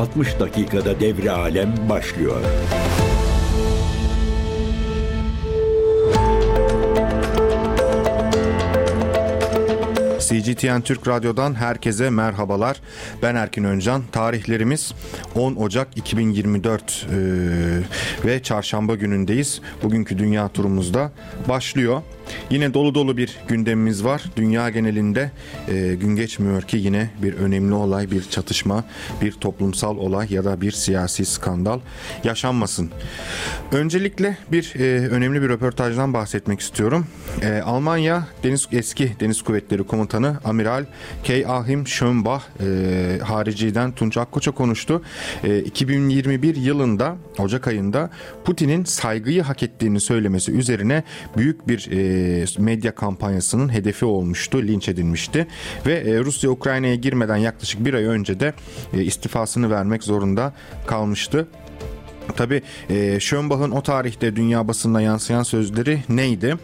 60 dakikada devre alem başlıyor. CGTN Türk Radyo'dan herkese merhabalar. Ben Erkin Öncan. Tarihlerimiz 10 Ocak 2024 e, ve çarşamba günündeyiz. Bugünkü dünya turumuzda başlıyor. Yine dolu dolu bir gündemimiz var. Dünya genelinde e, gün geçmiyor ki yine bir önemli olay, bir çatışma, bir toplumsal olay ya da bir siyasi skandal yaşanmasın. Öncelikle bir e, önemli bir röportajdan bahsetmek istiyorum. E, Almanya Deniz eski Deniz Kuvvetleri Komutanı Amiral K. Ahim Schönbach e, hariciden Tunç Akkoç'a konuştu. E, 2021 yılında Ocak ayında Putin'in saygıyı hak ettiğini söylemesi üzerine büyük bir e, medya kampanyasının hedefi olmuştu, linç edilmişti ve e, Rusya Ukrayna'ya girmeden yaklaşık bir ay önce de e, istifasını vermek zorunda kalmıştı. Tabi e, Schönbach'ın o tarihte dünya basınına yansıyan sözleri neydi?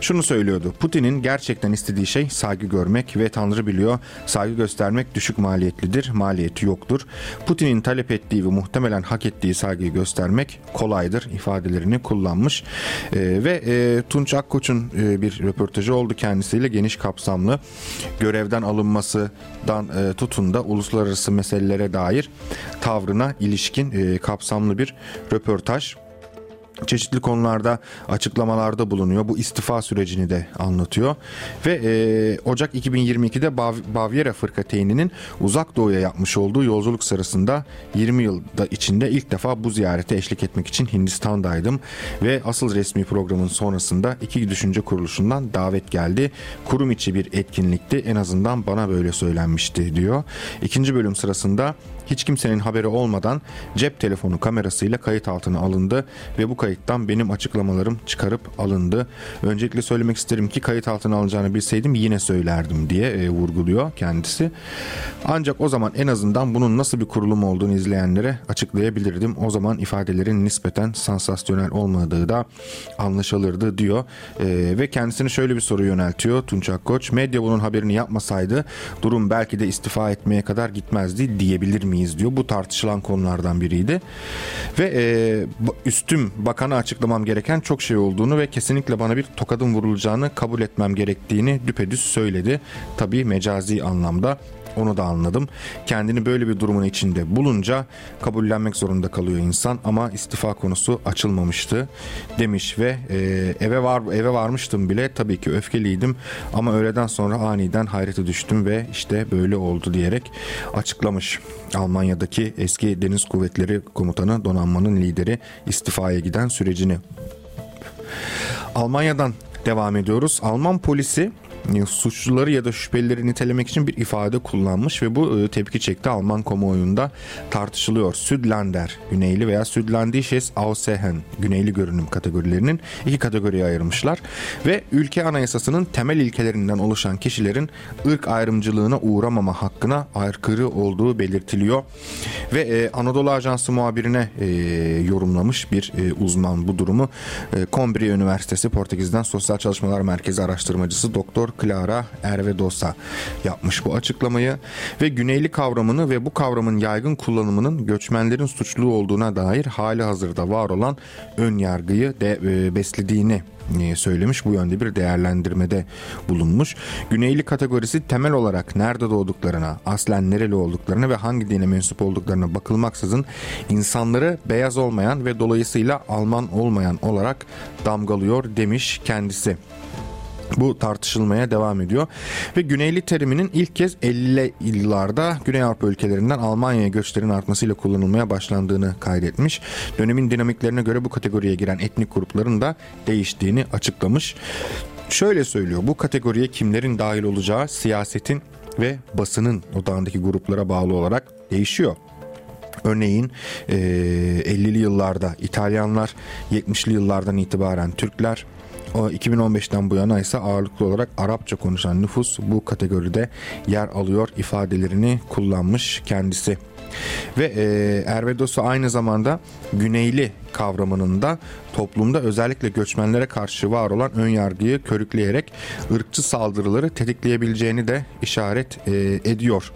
Şunu söylüyordu. Putin'in gerçekten istediği şey saygı görmek ve Tanrı biliyor saygı göstermek düşük maliyetlidir, maliyeti yoktur. Putin'in talep ettiği ve muhtemelen hak ettiği saygıyı göstermek kolaydır ifadelerini kullanmış. E, ve e, Tunç Akkoç'un e, bir röportajı oldu kendisiyle geniş kapsamlı görevden alınmasından e, tutun da uluslararası meselelere dair tavrına ilişkin e, kapsamlı bir röportaj çeşitli konularda açıklamalarda bulunuyor. Bu istifa sürecini de anlatıyor. Ve e, Ocak 2022'de Bav Bavyera Fırkateyninin uzak doğuya yapmış olduğu yolculuk sırasında 20 yılda içinde ilk defa bu ziyarete eşlik etmek için Hindistan'daydım. Ve asıl resmi programın sonrasında iki düşünce kuruluşundan davet geldi. Kurum içi bir etkinlikti. En azından bana böyle söylenmişti diyor. İkinci bölüm sırasında hiç kimsenin haberi olmadan cep telefonu kamerasıyla kayıt altına alındı ve bu kayıttan benim açıklamalarım çıkarıp alındı. Öncelikle söylemek isterim ki kayıt altına alınacağını bilseydim yine söylerdim diye e, vurguluyor kendisi. Ancak o zaman en azından bunun nasıl bir kurulum olduğunu izleyenlere açıklayabilirdim. O zaman ifadelerin nispeten sansasyonel olmadığı da anlaşılırdı diyor. E, ve kendisine şöyle bir soru yöneltiyor Tunç Akkoç. Medya bunun haberini yapmasaydı durum belki de istifa etmeye kadar gitmezdi diyebilir miyiz? Miyiz diyor. Bu tartışılan konulardan biriydi. Ve e, üstüm bakana açıklamam gereken çok şey olduğunu ve kesinlikle bana bir tokadın vurulacağını kabul etmem gerektiğini düpedüz söyledi. Tabii mecazi anlamda onu da anladım. Kendini böyle bir durumun içinde bulunca kabullenmek zorunda kalıyor insan ama istifa konusu açılmamıştı demiş ve e, eve var eve varmıştım bile tabii ki öfkeliydim ama öğleden sonra aniden hayrete düştüm ve işte böyle oldu diyerek açıklamış. Almanya'daki eski Deniz Kuvvetleri Komutanı donanmanın lideri istifaya giden sürecini. Almanya'dan devam ediyoruz. Alman polisi suçluları ya da şüphelileri nitelemek için bir ifade kullanmış ve bu e, tepki çekti Alman kamuoyunda tartışılıyor. Südlander, Güneyli veya Südlandisches Aussehen, Güneyli görünüm kategorilerinin iki kategoriye ayırmışlar ve ülke anayasasının temel ilkelerinden oluşan kişilerin ırk ayrımcılığına uğramama hakkına aykırı olduğu belirtiliyor ve e, Anadolu Ajansı muhabirine e, yorumlamış bir e, uzman bu durumu. E, Coimbra Üniversitesi Portekiz'den Sosyal Çalışmalar Merkezi araştırmacısı Doktor Clara Ervedosa yapmış bu açıklamayı ve Güneyli kavramını ve bu kavramın yaygın kullanımının göçmenlerin suçlu olduğuna dair hali hazırda var olan ön yargıyı de e, beslediğini e, söylemiş. Bu yönde bir değerlendirmede bulunmuş. Güneyli kategorisi temel olarak nerede doğduklarına, aslen nereli olduklarına ve hangi dine mensup olduklarına bakılmaksızın insanları beyaz olmayan ve dolayısıyla Alman olmayan olarak damgalıyor demiş kendisi. Bu tartışılmaya devam ediyor. Ve Güneyli teriminin ilk kez 50'li yıllarda Güney Avrupa ülkelerinden Almanya'ya göçlerin artmasıyla kullanılmaya başlandığını kaydetmiş. Dönemin dinamiklerine göre bu kategoriye giren etnik grupların da değiştiğini açıklamış. Şöyle söylüyor bu kategoriye kimlerin dahil olacağı siyasetin ve basının odağındaki gruplara bağlı olarak değişiyor. Örneğin e, 50'li yıllarda İtalyanlar, 70'li yıllardan itibaren Türkler, 2015'ten bu yana ise ağırlıklı olarak Arapça konuşan nüfus bu kategoride yer alıyor ifadelerini kullanmış kendisi. Ve e, Ervedosu aynı zamanda Güneyli kavramının da toplumda özellikle göçmenlere karşı var olan ön yargıyı körükleyerek ırkçı saldırıları tetikleyebileceğini de işaret e, ediyor.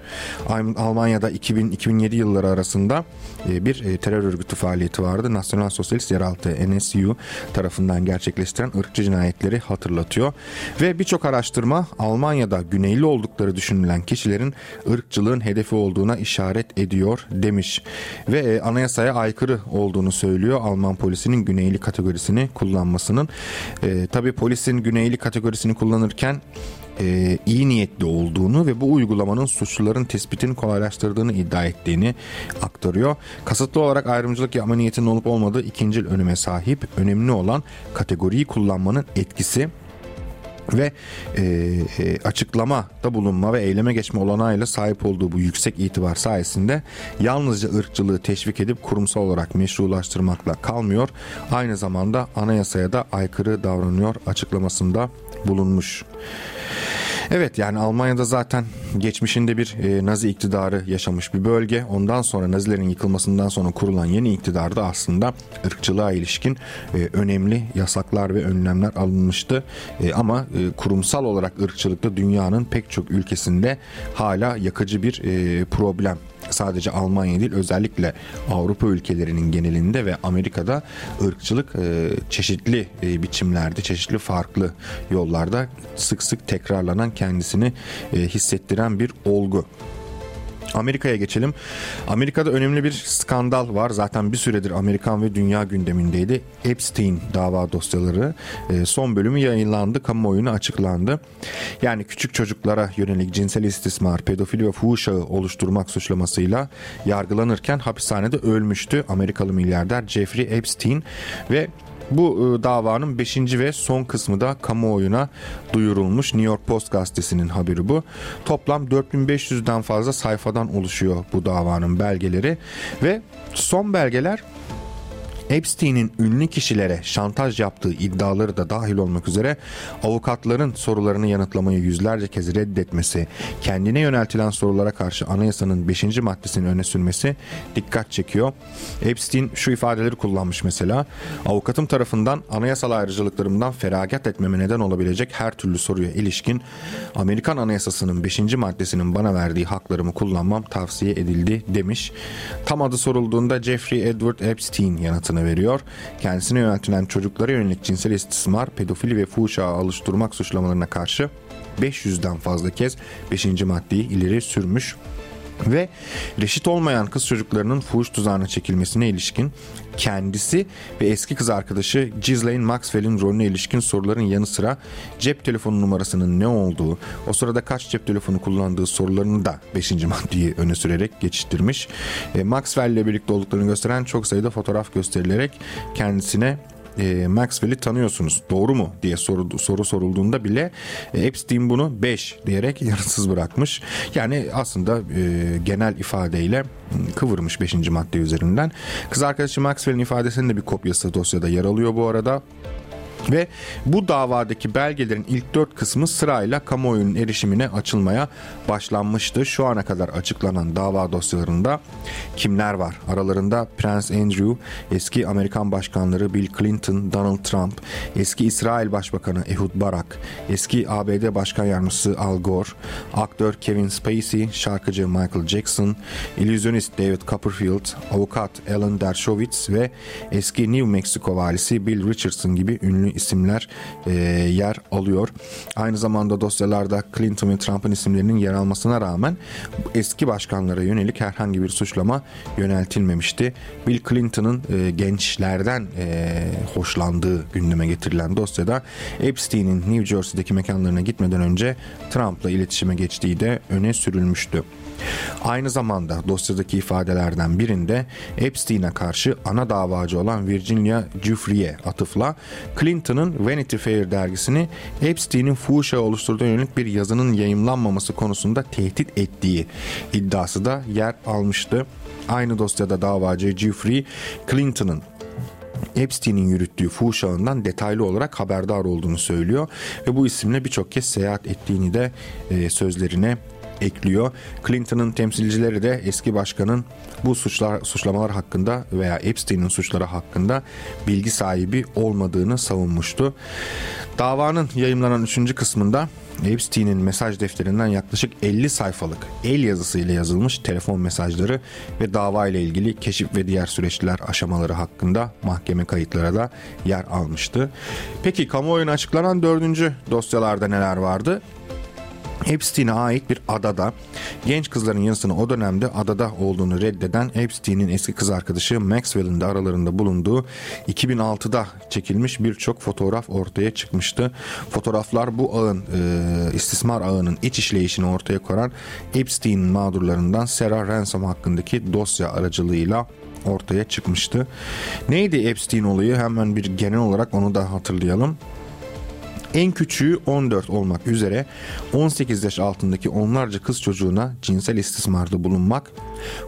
Almanya'da 2000-2007 yılları arasında e, bir e, terör örgütü faaliyeti vardı. Nasyonal Sosyalist Yeraltı NSU tarafından gerçekleştiren ırkçı cinayetleri hatırlatıyor. Ve birçok araştırma Almanya'da güneyli oldukları düşünülen kişilerin ırkçılığın hedefi olduğuna işaret ediyor demiş. Ve anayasaya aykırı olduğunu söylüyor Alman polisinin güneyli kategorisini kullanmasının. E, tabii polisin güneyli kategorisini kullanırken e, iyi niyetli olduğunu ve bu uygulamanın suçluların tespitini kolaylaştırdığını iddia ettiğini aktarıyor. Kasıtlı olarak ayrımcılık yapma niyetinin olup olmadığı ikinci önüme sahip. Önemli olan kategoriyi kullanmanın etkisi ve e, e, açıklama da bulunma ve eyleme geçme olanağıyla sahip olduğu bu yüksek itibar sayesinde yalnızca ırkçılığı teşvik edip kurumsal olarak meşrulaştırmakla kalmıyor. Aynı zamanda anayasaya da aykırı davranıyor açıklamasında bulunmuş. Evet yani Almanya'da zaten geçmişinde bir e, Nazi iktidarı yaşamış bir bölge. Ondan sonra Nazilerin yıkılmasından sonra kurulan yeni iktidarda aslında ırkçılığa ilişkin e, önemli yasaklar ve önlemler alınmıştı. E, ama e, kurumsal olarak ırkçılıkta dünyanın pek çok ülkesinde hala yakıcı bir e, problem sadece Almanya değil özellikle Avrupa ülkelerinin genelinde ve Amerika'da ırkçılık e, çeşitli e, biçimlerde, çeşitli farklı yollarda sık sık tekrarlanan kendisini e, hissettiren bir olgu. Amerika'ya geçelim. Amerika'da önemli bir skandal var. Zaten bir süredir Amerikan ve dünya gündemindeydi. Epstein dava dosyaları e, son bölümü yayınlandı. Kamuoyuna açıklandı. Yani küçük çocuklara yönelik cinsel istismar, pedofili ve fuhuşağı oluşturmak suçlamasıyla yargılanırken hapishanede ölmüştü. Amerikalı milyarder Jeffrey Epstein ve bu e, davanın 5. ve son kısmı da kamuoyuna duyurulmuş. New York Post gazetesinin haberi bu. Toplam 4500'den fazla sayfadan oluşuyor bu davanın belgeleri ve son belgeler Epstein'in ünlü kişilere şantaj yaptığı iddiaları da dahil olmak üzere avukatların sorularını yanıtlamayı yüzlerce kez reddetmesi, kendine yöneltilen sorulara karşı anayasanın 5. maddesini öne sürmesi dikkat çekiyor. Epstein şu ifadeleri kullanmış mesela. Avukatım tarafından anayasal ayrıcalıklarımdan feragat etmeme neden olabilecek her türlü soruya ilişkin Amerikan Anayasası'nın 5. maddesinin bana verdiği haklarımı kullanmam tavsiye edildi demiş. Tam adı sorulduğunda Jeffrey Edward Epstein yanıtını veriyor. Kendisine yöneltilen çocuklara yönelik cinsel istismar, pedofili ve fuhuşa alıştırmak suçlamalarına karşı 500'den fazla kez 5. maddeyi ileri sürmüş ve reşit olmayan kız çocuklarının fuhuş tuzağına çekilmesine ilişkin kendisi ve eski kız arkadaşı Ghislaine Maxwell'in rolüne ilişkin soruların yanı sıra cep telefonu numarasının ne olduğu, o sırada kaç cep telefonu kullandığı sorularını da 5. maddeyi öne sürerek geçiştirmiş. E, Maxwell ile birlikte olduklarını gösteren çok sayıda fotoğraf gösterilerek kendisine e, Maxwell'i tanıyorsunuz doğru mu diye soru, soru sorulduğunda bile e, Epstein bunu 5 diyerek yanıtsız bırakmış. Yani aslında e, genel ifadeyle kıvırmış 5. madde üzerinden. Kız arkadaşı Maxwell'in ifadesinin de bir kopyası dosyada yer alıyor bu arada. Ve bu davadaki belgelerin ilk dört kısmı sırayla kamuoyunun erişimine açılmaya başlanmıştı. Şu ana kadar açıklanan dava dosyalarında kimler var? Aralarında Prince Andrew, eski Amerikan başkanları Bill Clinton, Donald Trump, eski İsrail Başbakanı Ehud Barak, eski ABD Başkan Yardımcısı Al Gore, aktör Kevin Spacey, şarkıcı Michael Jackson, illüzyonist David Copperfield, avukat Alan Dershowitz ve eski New Mexico valisi Bill Richardson gibi ünlü isimler e, yer alıyor. Aynı zamanda dosyalarda Clinton ve Trump'ın isimlerinin yer almasına rağmen eski başkanlara yönelik herhangi bir suçlama yöneltilmemişti. Bill Clinton'ın e, gençlerden e, hoşlandığı gündeme getirilen dosyada Epstein'in New Jersey'deki mekanlarına gitmeden önce Trump'la iletişime geçtiği de öne sürülmüştü. Aynı zamanda dosyadaki ifadelerden birinde Epstein'e karşı ana davacı olan Virginia Giuffre'ye atıfla Clinton'ın Vanity Fair dergisini Epstein'in fuhuşa oluşturduğu yönelik bir yazının yayımlanmaması konusunda tehdit ettiği iddiası da yer almıştı. Aynı dosyada davacı Giuffre Clinton'ın Epstein'in yürüttüğü fuhuş detaylı olarak haberdar olduğunu söylüyor ve bu isimle birçok kez seyahat ettiğini de e, sözlerine ekliyor. Clinton'ın temsilcileri de eski başkanın bu suçlar suçlamalar hakkında veya Epstein'in suçları hakkında bilgi sahibi olmadığını savunmuştu. Davanın yayımlanan 3. kısmında Epstein'in mesaj defterinden yaklaşık 50 sayfalık el yazısıyla yazılmış telefon mesajları ve dava ile ilgili keşif ve diğer süreçler aşamaları hakkında mahkeme kayıtlara da yer almıştı. Peki kamuoyuna açıklanan dördüncü dosyalarda neler vardı? Epstein'e ait bir adada genç kızların yanısını o dönemde adada olduğunu reddeden Epstein'in eski kız arkadaşı Maxwell'in de aralarında bulunduğu 2006'da çekilmiş birçok fotoğraf ortaya çıkmıştı. Fotoğraflar bu ağın e, istismar ağının iç işleyişini ortaya koyan Epstein mağdurlarından Sarah Ransom hakkındaki dosya aracılığıyla ortaya çıkmıştı. Neydi Epstein olayı? Hemen bir genel olarak onu da hatırlayalım. En küçüğü 14 olmak üzere 18 yaş altındaki onlarca kız çocuğuna cinsel istismarda bulunmak,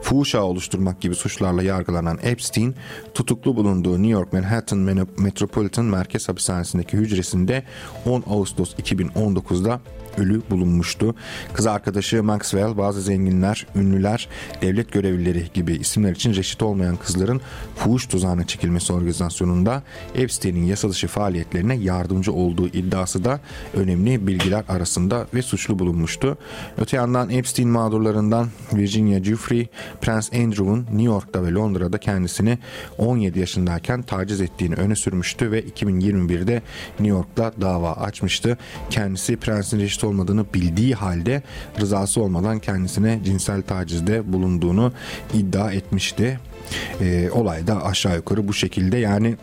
fuhuşa oluşturmak gibi suçlarla yargılanan Epstein, tutuklu bulunduğu New York Manhattan Metropolitan Merkez Hapishanesi'ndeki hücresinde 10 Ağustos 2019'da ölü bulunmuştu. Kız arkadaşı Maxwell bazı zenginler, ünlüler, devlet görevlileri gibi isimler için reşit olmayan kızların fuhuş tuzağına çekilmesi organizasyonunda Epstein'in yasa dışı faaliyetlerine yardımcı olduğu iddiası da önemli bilgiler arasında ve suçlu bulunmuştu. Öte yandan Epstein mağdurlarından Virginia Giuffre, Prince Andrew'un New York'ta ve Londra'da kendisini 17 yaşındayken taciz ettiğini öne sürmüştü ve 2021'de New York'ta dava açmıştı. Kendisi Prince'in reşit olmadığını bildiği halde rızası olmadan kendisine cinsel tacizde bulunduğunu iddia etmişti. E, olay da aşağı yukarı bu şekilde yani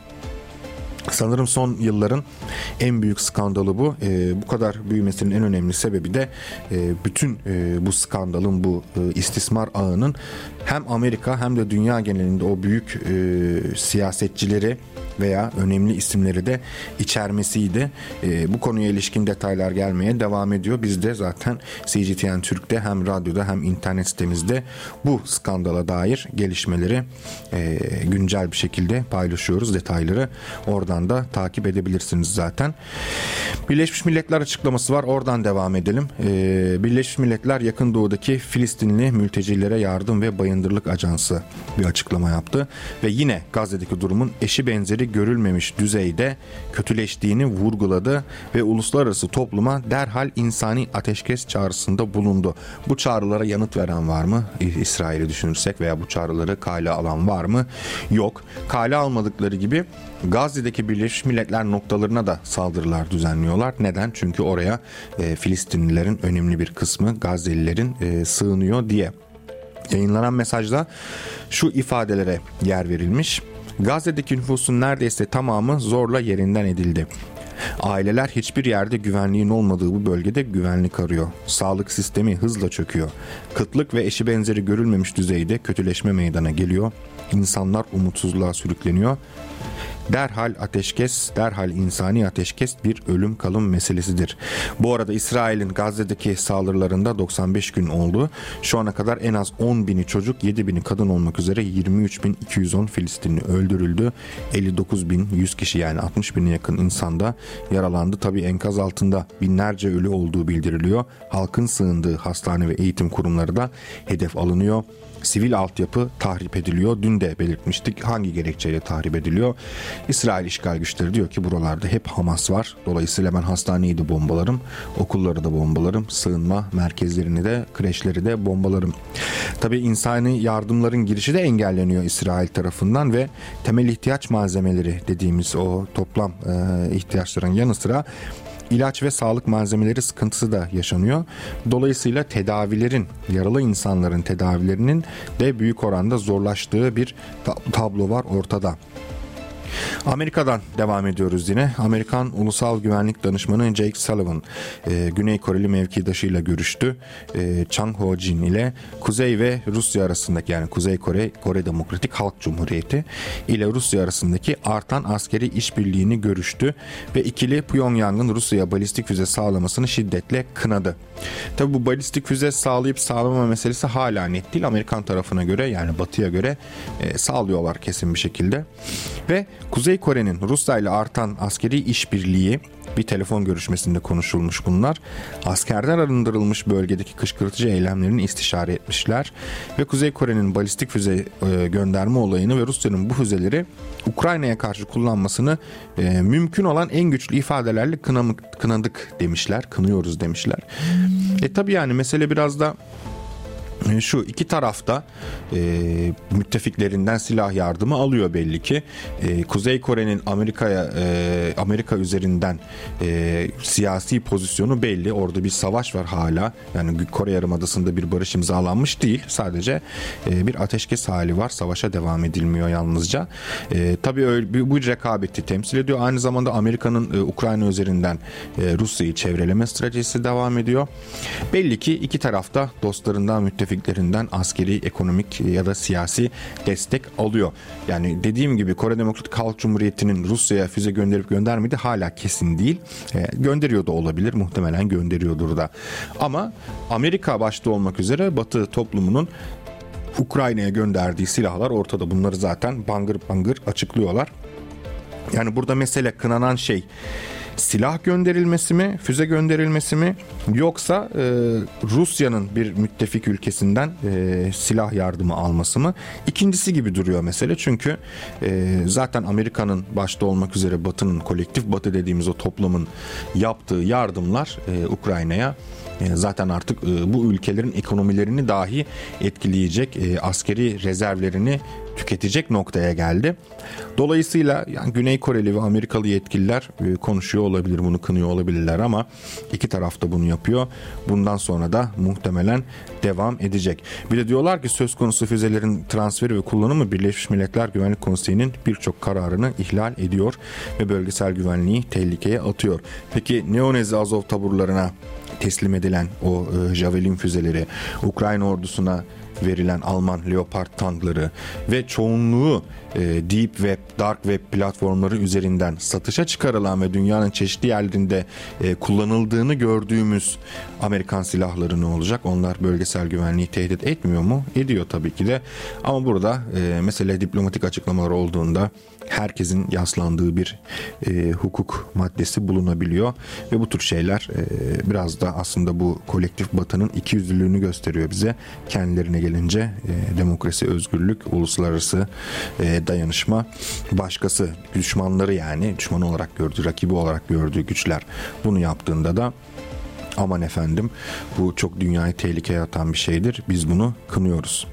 Sanırım son yılların en büyük skandalı bu. E, bu kadar büyümesinin en önemli sebebi de e, bütün e, bu skandalın, bu e, istismar ağının hem Amerika hem de dünya genelinde o büyük e, siyasetçileri veya önemli isimleri de içermesiydi. E, bu konuya ilişkin detaylar gelmeye devam ediyor. Biz de zaten CGTN Türk'te hem radyoda hem internet sitemizde bu skandala dair gelişmeleri e, güncel bir şekilde paylaşıyoruz detayları. Oradan da takip edebilirsiniz zaten. Birleşmiş Milletler açıklaması var. Oradan devam edelim. E, Birleşmiş Milletler yakın doğudaki Filistinli mültecilere yardım ve bayındırlık ajansı bir açıklama yaptı ve yine Gazze'deki durumun eşi benzeri görülmemiş düzeyde kötüleştiğini vurguladı ve uluslararası topluma derhal insani ateşkes çağrısında bulundu. Bu çağrılara yanıt veren var mı? İsrail'i düşünürsek veya bu çağrıları kale alan var mı? Yok. Kale almadıkları gibi Gazze'deki Birleşmiş Milletler noktalarına da saldırılar düzenliyorlar. Neden? Çünkü oraya e, Filistinlilerin önemli bir kısmı Gazze'lilerin e, sığınıyor diye. Yayınlanan mesajda şu ifadelere yer verilmiş. Gazze'deki nüfusun neredeyse tamamı zorla yerinden edildi. Aileler hiçbir yerde güvenliğin olmadığı bu bölgede güvenlik arıyor. Sağlık sistemi hızla çöküyor. Kıtlık ve eşi benzeri görülmemiş düzeyde kötüleşme meydana geliyor. İnsanlar umutsuzluğa sürükleniyor derhal ateşkes, derhal insani ateşkes bir ölüm kalım meselesidir. Bu arada İsrail'in Gazze'deki saldırılarında 95 gün oldu. Şu ana kadar en az 10 bini çocuk, 7 bini kadın olmak üzere 23.210 Filistinli öldürüldü. 59.100 kişi yani 60 bine yakın insanda yaralandı. Tabi enkaz altında binlerce ölü olduğu bildiriliyor. Halkın sığındığı hastane ve eğitim kurumları da hedef alınıyor sivil altyapı tahrip ediliyor. Dün de belirtmiştik hangi gerekçeyle tahrip ediliyor. İsrail işgal güçleri diyor ki buralarda hep Hamas var. Dolayısıyla ben hastaneyi de bombalarım, okulları da bombalarım, sığınma merkezlerini de, kreşleri de bombalarım. Tabi insani yardımların girişi de engelleniyor İsrail tarafından ve temel ihtiyaç malzemeleri dediğimiz o toplam e, ihtiyaçların yanı sıra ilaç ve sağlık malzemeleri sıkıntısı da yaşanıyor. Dolayısıyla tedavilerin, yaralı insanların tedavilerinin de büyük oranda zorlaştığı bir tablo var ortada. Amerika'dan devam ediyoruz yine. Amerikan Ulusal Güvenlik Danışmanı Jake Sullivan e, Güney Koreli mevkidaşıyla görüştü. E, Chang Ho-jin ile Kuzey ve Rusya arasındaki yani Kuzey Kore, Kore Demokratik Halk Cumhuriyeti ile Rusya arasındaki artan askeri işbirliğini görüştü ve ikili Pyongyang'ın Rusya'ya balistik füze sağlamasını şiddetle kınadı. Tabi bu balistik füze sağlayıp sağlamama meselesi hala net değil. Amerikan tarafına göre yani batıya göre e, sağlıyorlar kesin bir şekilde. Ve Kuzey Kore'nin Rusya ile artan askeri işbirliği bir telefon görüşmesinde konuşulmuş bunlar. Askerden arındırılmış bölgedeki kışkırtıcı eylemlerini istişare etmişler ve Kuzey Kore'nin balistik füze e, gönderme olayını ve Rusya'nın bu füzeleri Ukrayna'ya karşı kullanmasını e, mümkün olan en güçlü ifadelerle kınamık, kınadık demişler, kınıyoruz demişler. E tabi yani mesele biraz da şu iki tarafta e, müttefiklerinden silah yardımı alıyor belli ki. E, Kuzey Kore'nin Amerika'ya e, Amerika üzerinden e, siyasi pozisyonu belli. Orada bir savaş var hala. Yani Kore Yarımadası'nda bir barış imzalanmış değil. Sadece e, bir ateşkes hali var. Savaşa devam edilmiyor yalnızca. E, tabii öyle, bu rekabeti temsil ediyor. Aynı zamanda Amerika'nın e, Ukrayna üzerinden e, Rusya'yı çevreleme stratejisi devam ediyor. Belli ki iki tarafta dostlarından müttefik müttefiklerinden askeri, ekonomik ya da siyasi destek alıyor. Yani dediğim gibi Kore Demokratik Halk Cumhuriyeti'nin Rusya'ya füze gönderip göndermedi hala kesin değil. E, gönderiyor da olabilir muhtemelen gönderiyordur da. Ama Amerika başta olmak üzere Batı toplumunun Ukrayna'ya gönderdiği silahlar ortada. Bunları zaten bangır bangır açıklıyorlar. Yani burada mesele kınanan şey silah gönderilmesi mi, füze gönderilmesi mi yoksa e, Rusya'nın bir müttefik ülkesinden e, silah yardımı alması mı? İkincisi gibi duruyor mesele çünkü e, zaten Amerika'nın başta olmak üzere Batı'nın kolektif Batı dediğimiz o toplumun yaptığı yardımlar e, Ukrayna'ya zaten artık e, bu ülkelerin ekonomilerini dahi etkileyecek e, askeri rezervlerini tüketecek noktaya geldi. Dolayısıyla yani Güney Koreli ve Amerikalı yetkililer konuşuyor olabilir, bunu kınıyor olabilirler ama iki taraf da bunu yapıyor. Bundan sonra da muhtemelen devam edecek. Bir de diyorlar ki söz konusu füzelerin transferi ve kullanımı Birleşmiş Milletler Güvenlik Konseyi'nin birçok kararını ihlal ediyor ve bölgesel güvenliği tehlikeye atıyor. Peki Neonezi Azov taburlarına teslim edilen o e, Javelin füzeleri Ukrayna ordusuna verilen Alman Leopard tankları ve çoğunluğu e, Deep Web, Dark Web platformları üzerinden satışa çıkarılan ve dünyanın çeşitli yerlerinde e, kullanıldığını gördüğümüz Amerikan silahları ne olacak? Onlar bölgesel güvenliği tehdit etmiyor mu? Ediyor tabii ki de. Ama burada e, mesele diplomatik açıklamalar olduğunda herkesin yaslandığı bir e, hukuk maddesi bulunabiliyor ve bu tür şeyler e, biraz da aslında bu kolektif batının ikiyüzlülüğünü gösteriyor bize. Kendilerine gelince e, demokrasi, özgürlük, uluslararası e, dayanışma, başkası düşmanları yani düşman olarak gördüğü, rakibi olarak gördüğü güçler bunu yaptığında da aman efendim bu çok dünyayı tehlikeye atan bir şeydir. Biz bunu kınıyoruz.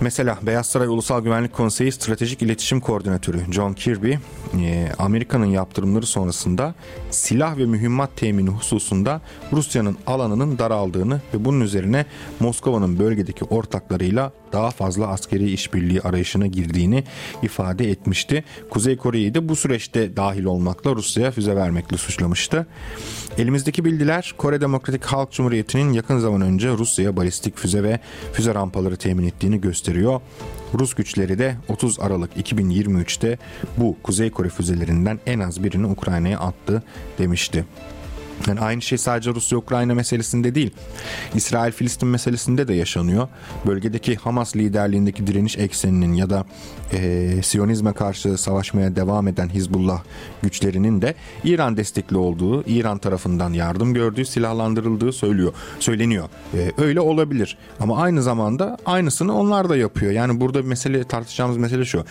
Mesela Beyaz Saray Ulusal Güvenlik Konseyi Stratejik İletişim Koordinatörü John Kirby, e, Amerika'nın yaptırımları sonrasında silah ve mühimmat temini hususunda Rusya'nın alanının daraldığını ve bunun üzerine Moskova'nın bölgedeki ortaklarıyla daha fazla askeri işbirliği arayışına girdiğini ifade etmişti. Kuzey Kore'yi de bu süreçte dahil olmakla Rusya'ya füze vermekle suçlamıştı. Elimizdeki bilgiler Kore Demokratik Halk Cumhuriyeti'nin yakın zaman önce Rusya'ya balistik füze ve füze rampaları temin ettiğini gösteriyor. Rus güçleri de 30 Aralık 2023'te bu Kuzey Kore füzelerinden en az birini Ukrayna'ya attı demişti. Yani aynı şey sadece Rusya-Ukrayna meselesinde değil, İsrail-Filistin meselesinde de yaşanıyor. Bölgedeki Hamas liderliğindeki direniş ekseninin ya da e, Siyonizme karşı savaşmaya devam eden Hizbullah güçlerinin de İran destekli olduğu, İran tarafından yardım gördüğü, silahlandırıldığı söylüyor, söyleniyor. E, öyle olabilir ama aynı zamanda aynısını onlar da yapıyor. Yani burada mesele tartışacağımız mesele şu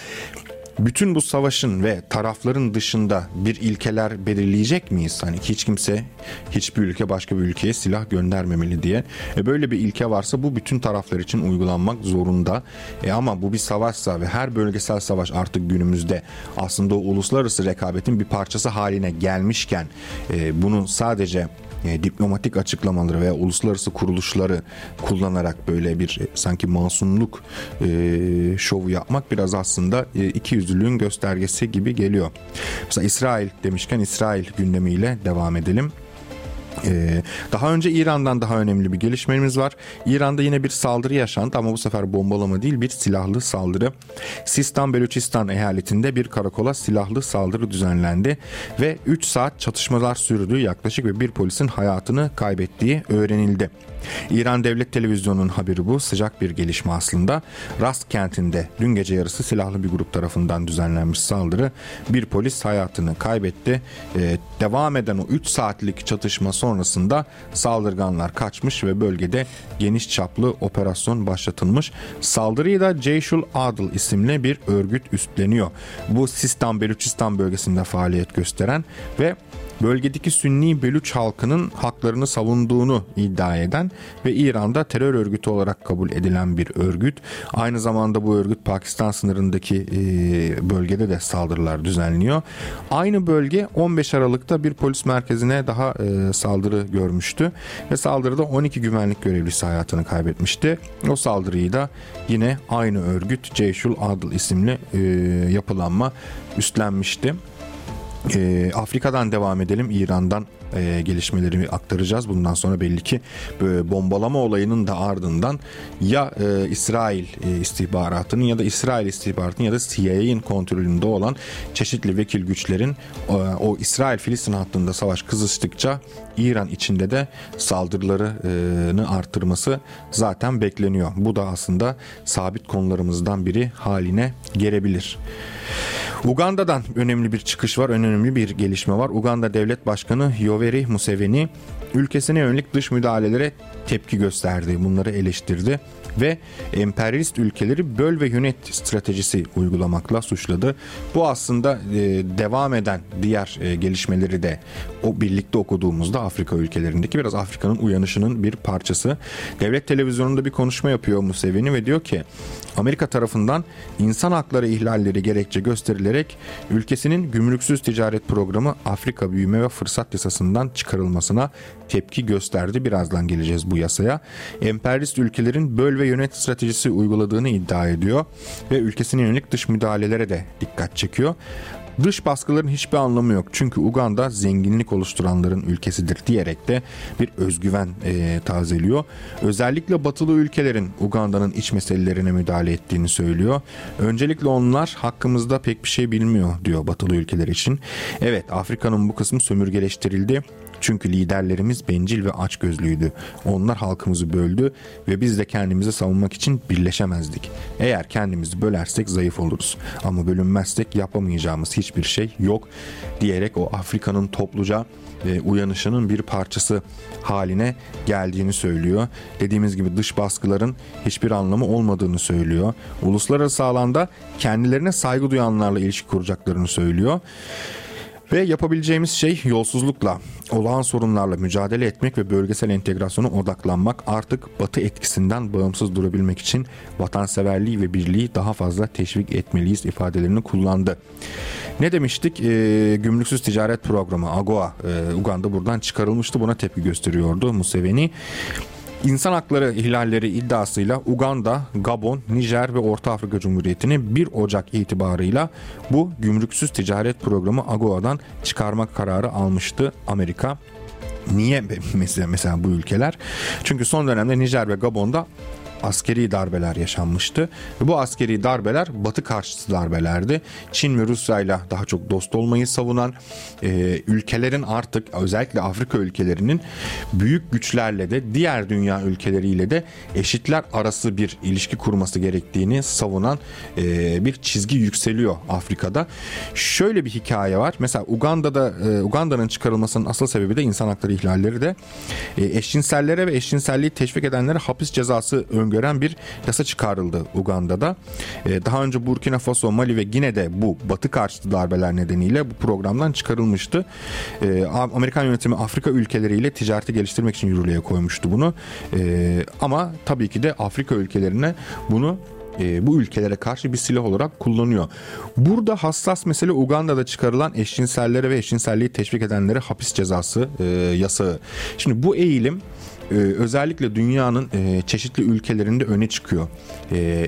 bütün bu savaşın ve tarafların dışında bir ilkeler belirleyecek miyiz? Hani hiç kimse hiçbir ülke başka bir ülkeye silah göndermemeli diye. E böyle bir ilke varsa bu bütün taraflar için uygulanmak zorunda. E ama bu bir savaşsa ve her bölgesel savaş artık günümüzde aslında o uluslararası rekabetin bir parçası haline gelmişken e, bunu sadece e, diplomatik açıklamaları veya uluslararası kuruluşları kullanarak böyle bir e, sanki masumluk e, şovu yapmak biraz aslında e, iki yüzlülüğün göstergesi gibi geliyor. Mesela İsrail demişken İsrail gündemiyle devam edelim. Ee, daha önce İran'dan daha önemli bir gelişmemiz var. İran'da yine bir saldırı yaşandı ama bu sefer bombalama değil bir silahlı saldırı. Sistan Beluçistan eyaletinde bir karakola silahlı saldırı düzenlendi ve 3 saat çatışmalar sürdüğü yaklaşık ve bir polisin hayatını kaybettiği öğrenildi. İran Devlet Televizyonu'nun haberi bu. Sıcak bir gelişme aslında. Rast kentinde dün gece yarısı silahlı bir grup tarafından düzenlenmiş saldırı. Bir polis hayatını kaybetti. Ee, devam eden o 3 saatlik çatışma sonrasında saldırganlar kaçmış ve bölgede geniş çaplı operasyon başlatılmış. Saldırıyı da Ceyşul Adıl isimli bir örgüt üstleniyor. Bu Sistan Beluçistan bölgesinde faaliyet gösteren ve bölgedeki Sünni Belüç halkının haklarını savunduğunu iddia eden ve İran'da terör örgütü olarak kabul edilen bir örgüt. Aynı zamanda bu örgüt Pakistan sınırındaki e, bölgede de saldırılar düzenliyor. Aynı bölge 15 Aralık'ta bir polis merkezine daha e, saldırı görmüştü ve saldırıda 12 güvenlik görevlisi hayatını kaybetmişti. O saldırıyı da yine aynı örgüt Ceyşul Adıl isimli e, yapılanma üstlenmişti. E, Afrika'dan devam edelim. İran'dan e, gelişmeleri aktaracağız. Bundan sonra belli ki e, bombalama olayının da ardından ya e, İsrail e, istihbaratının ya da İsrail istihbaratının ya da CIA'nin kontrolünde olan çeşitli vekil güçlerin e, o İsrail-Filistin hattında savaş kızıştıkça İran içinde de saldırılarını arttırması zaten bekleniyor. Bu da aslında sabit konularımızdan biri haline gelebilir. Uganda'dan önemli bir çıkış var, önemli bir gelişme var. Uganda Devlet Başkanı Yoweri Museveni ülkesine yönelik dış müdahalelere tepki gösterdi. Bunları eleştirdi ve emperyalist ülkeleri böl ve yönet stratejisi uygulamakla suçladı. Bu aslında e, devam eden diğer e, gelişmeleri de o birlikte okuduğumuzda Afrika ülkelerindeki biraz Afrika'nın uyanışının bir parçası. Devlet televizyonunda bir konuşma yapıyor Museveni ve diyor ki Amerika tarafından insan hakları ihlalleri gerekçe gösterilerek ülkesinin gümrüksüz ticaret programı Afrika Büyüme ve Fırsat Yasası'ndan çıkarılmasına tepki gösterdi. Birazdan geleceğiz bu yasaya. Emperyalist ülkelerin böl ve yönet stratejisi uyguladığını iddia ediyor ve ülkesine yönelik dış müdahalelere de dikkat çekiyor. Dış baskıların hiçbir anlamı yok. Çünkü Uganda zenginlik oluşturanların ülkesidir diyerek de bir özgüven e, tazeliyor. Özellikle batılı ülkelerin Uganda'nın iç meselelerine müdahale ettiğini söylüyor. Öncelikle onlar hakkımızda pek bir şey bilmiyor diyor batılı ülkeler için. Evet Afrika'nın bu kısmı sömürgeleştirildi çünkü liderlerimiz bencil ve açgözlüydü. Onlar halkımızı böldü ve biz de kendimizi savunmak için birleşemezdik. Eğer kendimizi bölersek zayıf oluruz. Ama bölünmezsek yapamayacağımız hiçbir şey yok diyerek o Afrika'nın topluca e, uyanışının bir parçası haline geldiğini söylüyor. Dediğimiz gibi dış baskıların hiçbir anlamı olmadığını söylüyor. Uluslararası alanda kendilerine saygı duyanlarla ilişki kuracaklarını söylüyor. Ve yapabileceğimiz şey yolsuzlukla, olağan sorunlarla mücadele etmek ve bölgesel entegrasyona odaklanmak artık batı etkisinden bağımsız durabilmek için vatanseverliği ve birliği daha fazla teşvik etmeliyiz ifadelerini kullandı. Ne demiştik? E, gümrüksüz ticaret programı AGOA e, Uganda buradan çıkarılmıştı. Buna tepki gösteriyordu Museveni. İnsan hakları ihlalleri iddiasıyla Uganda, Gabon, Nijer ve Orta Afrika Cumhuriyeti'ni 1 Ocak itibarıyla bu gümrüksüz ticaret programı AGOA'dan çıkarmak kararı almıştı Amerika. Niye mesela, mesela bu ülkeler? Çünkü son dönemde Nijer ve Gabon'da askeri darbeler yaşanmıştı. Ve bu askeri darbeler batı karşıtı darbelerdi. Çin ve Rusya ile daha çok dost olmayı savunan e, ülkelerin artık özellikle Afrika ülkelerinin büyük güçlerle de diğer dünya ülkeleriyle de eşitler arası bir ilişki kurması gerektiğini savunan e, bir çizgi yükseliyor Afrika'da. Şöyle bir hikaye var. Mesela Uganda'da e, Uganda'nın çıkarılmasının asıl sebebi de insan hakları ihlalleri de e, eşcinsellere ve eşcinselliği teşvik edenlere hapis cezası ön öngören bir yasa çıkarıldı Uganda'da. Ee, daha önce Burkina Faso, Mali ve Gine'de bu batı karşıtı darbeler nedeniyle bu programdan çıkarılmıştı. Ee, Amerikan yönetimi Afrika ülkeleriyle ticareti geliştirmek için yürürlüğe koymuştu bunu. Ee, ama tabii ki de Afrika ülkelerine bunu e, bu ülkelere karşı bir silah olarak kullanıyor. Burada hassas mesele Uganda'da çıkarılan eşcinsellere ve eşcinselliği teşvik edenlere hapis cezası e, yasağı. Şimdi bu eğilim e, özellikle dünyanın e, çeşitli ülkelerinde öne çıkıyor. E,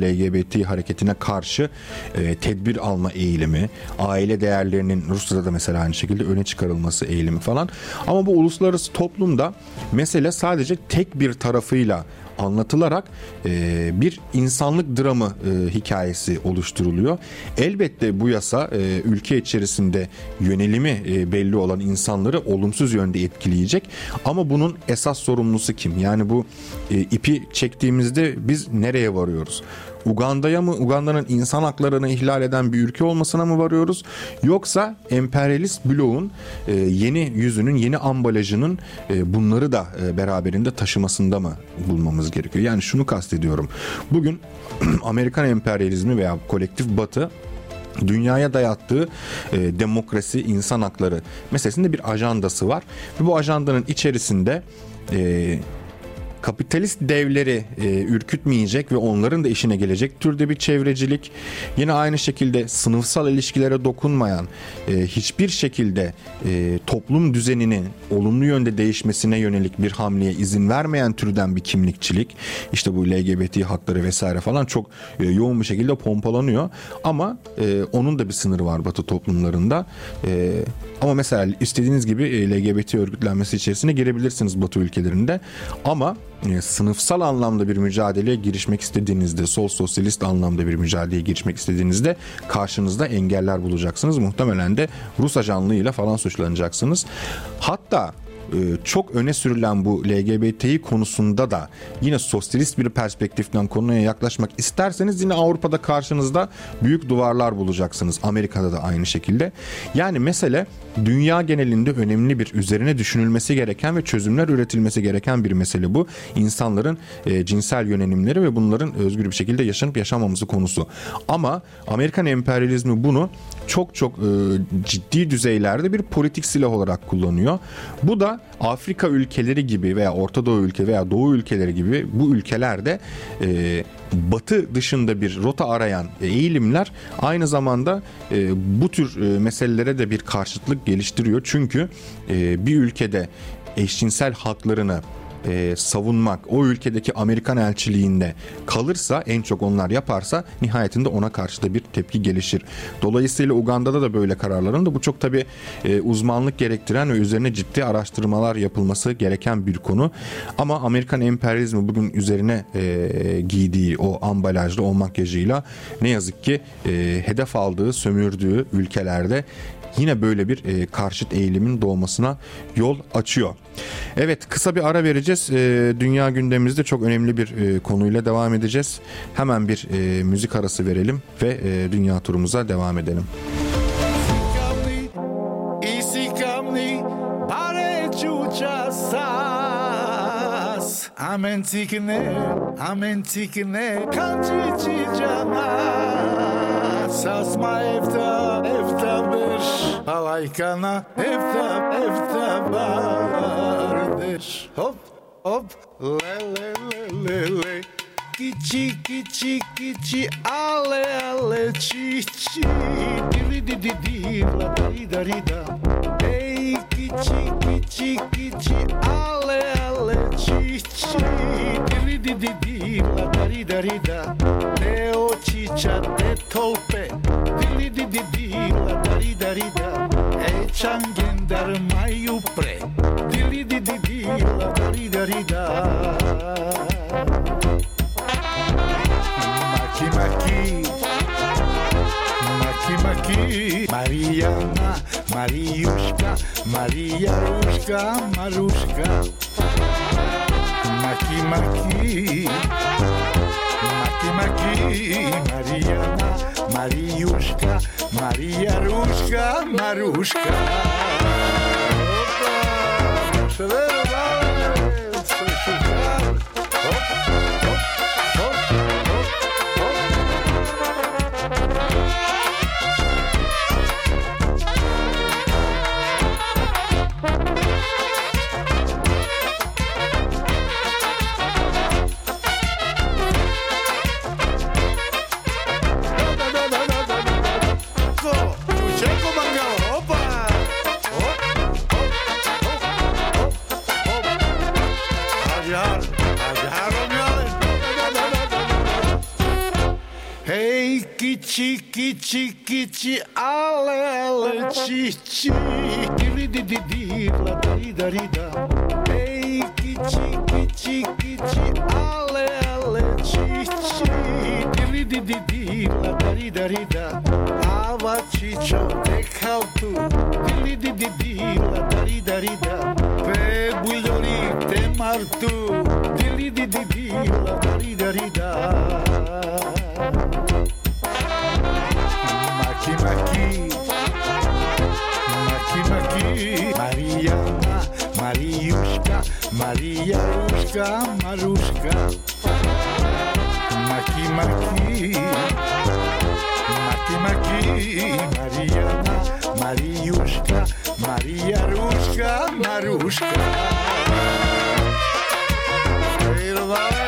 LGBT hareketine karşı e, tedbir alma eğilimi, aile değerlerinin Rusya'da da mesela aynı şekilde öne çıkarılması eğilimi falan. Ama bu uluslararası toplumda mesele sadece tek bir tarafıyla anlatılarak e, bir insanlık dramı hikayesi oluşturuluyor. Elbette bu yasa ülke içerisinde yönelimi belli olan insanları olumsuz yönde etkileyecek. Ama bunun esas sorumlusu kim? Yani bu e, ipi çektiğimizde biz nereye varıyoruz? Uganda'ya mı Uganda'nın insan haklarını ihlal eden bir ülke olmasına mı varıyoruz yoksa emperyalist bloğun e, yeni yüzünün yeni ambalajının e, bunları da e, beraberinde taşımasında mı bulmamız gerekiyor? Yani şunu kastediyorum. Bugün Amerikan emperyalizmi veya kolektif batı dünyaya dayattığı e, demokrasi, insan hakları meselesinde bir ajandası var. Ve bu ajandanın içerisinde e, kapitalist devleri e, ürkütmeyecek ve onların da işine gelecek türde bir çevrecilik. Yine aynı şekilde sınıfsal ilişkilere dokunmayan, e, hiçbir şekilde e, toplum düzeninin olumlu yönde değişmesine yönelik bir hamleye izin vermeyen türden bir kimlikçilik. İşte bu LGBT hakları vesaire falan çok e, yoğun bir şekilde pompalanıyor. Ama e, onun da bir sınırı var Batı toplumlarında. E, ama mesela istediğiniz gibi e, LGBT örgütlenmesi içerisine girebilirsiniz Batı ülkelerinde. Ama e, sınıfsal anlamda bir mücadeleye girişmek istediğinizde, sol sosyalist anlamda bir mücadeleye girişmek istediğinizde karşınızda engeller bulacaksınız. Muhtemelen de Rus ajanlığıyla falan suçlanacaksınız. Hatta çok öne sürülen bu LGBTİ konusunda da yine sosyalist bir perspektiften konuya yaklaşmak isterseniz yine Avrupa'da karşınızda büyük duvarlar bulacaksınız. Amerika'da da aynı şekilde. Yani mesele dünya genelinde önemli bir üzerine düşünülmesi gereken ve çözümler üretilmesi gereken bir mesele bu. İnsanların e, cinsel yönelimleri ve bunların özgür bir şekilde yaşanıp yaşamaması konusu. Ama Amerikan emperyalizmi bunu çok çok e, ciddi düzeylerde bir politik silah olarak kullanıyor. Bu da Afrika ülkeleri gibi veya Orta Doğu ülke veya Doğu ülkeleri gibi bu ülkelerde e, batı dışında bir rota arayan eğilimler aynı zamanda e, bu tür e, meselelere de bir karşıtlık geliştiriyor. Çünkü e, bir ülkede eşcinsel haklarını e, savunmak o ülkedeki Amerikan elçiliğinde kalırsa en çok onlar yaparsa nihayetinde ona karşı da bir tepki gelişir. Dolayısıyla Uganda'da da böyle kararların da bu çok tabi e, uzmanlık gerektiren ve üzerine ciddi araştırmalar yapılması gereken bir konu. Ama Amerikan emperyalizmi bugün üzerine e, giydiği o ambalajlı o makyajıyla ne yazık ki e, hedef aldığı sömürdüğü ülkelerde yine böyle bir e, karşıt eğilimin doğmasına yol açıyor. Evet kısa bir ara vereceğiz. E, dünya gündemimizde çok önemli bir e, konuyla devam edeceğiz. Hemen bir e, müzik arası verelim ve e, dünya turumuza devam edelim. Amen tikine, amen tikine, kançıcı Sasma evta evta bir Alaykana evta evta vardır Hop hop le le le le le Kiçi kiçi kiçi ale ale çi çi Diri di di di la dari dari da Ey kiçi kiçi kiçi ale ale çi çi Diri di di di la darida rida Teo ciccia te tope. Dili di di di la darida rida E changendar mai upre Dili di di di la darida rida Maki maki Maki maki Mariana Mariuszka Mariaruszka Maruszka Maki maki. Maki maki. Mariana Mariuszka Mariaruszka Maruszka. Opa! tiqui tiqui ti alele ti ti. Di di di di la di da di da. Ei ki tiqui tiqui ti alele ti ti. Di di di di la di da di da. Ava ti chau te kau tu. Di di di di la di da di da. Pe buljori te martu di di di di la di da di da. Maria, Mariuszka, Mariuszka, Maruszka. Maki, maki, maki, maki, Mariana, Mariuszka, Maria Ruszka, Maruszka. Maruszka.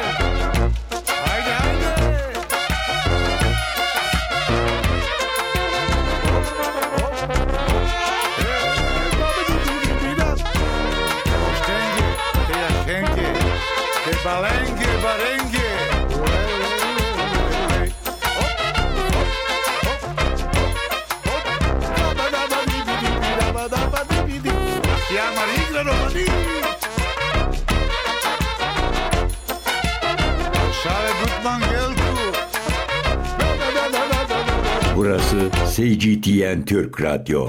Burası CGTN Türk Radyo.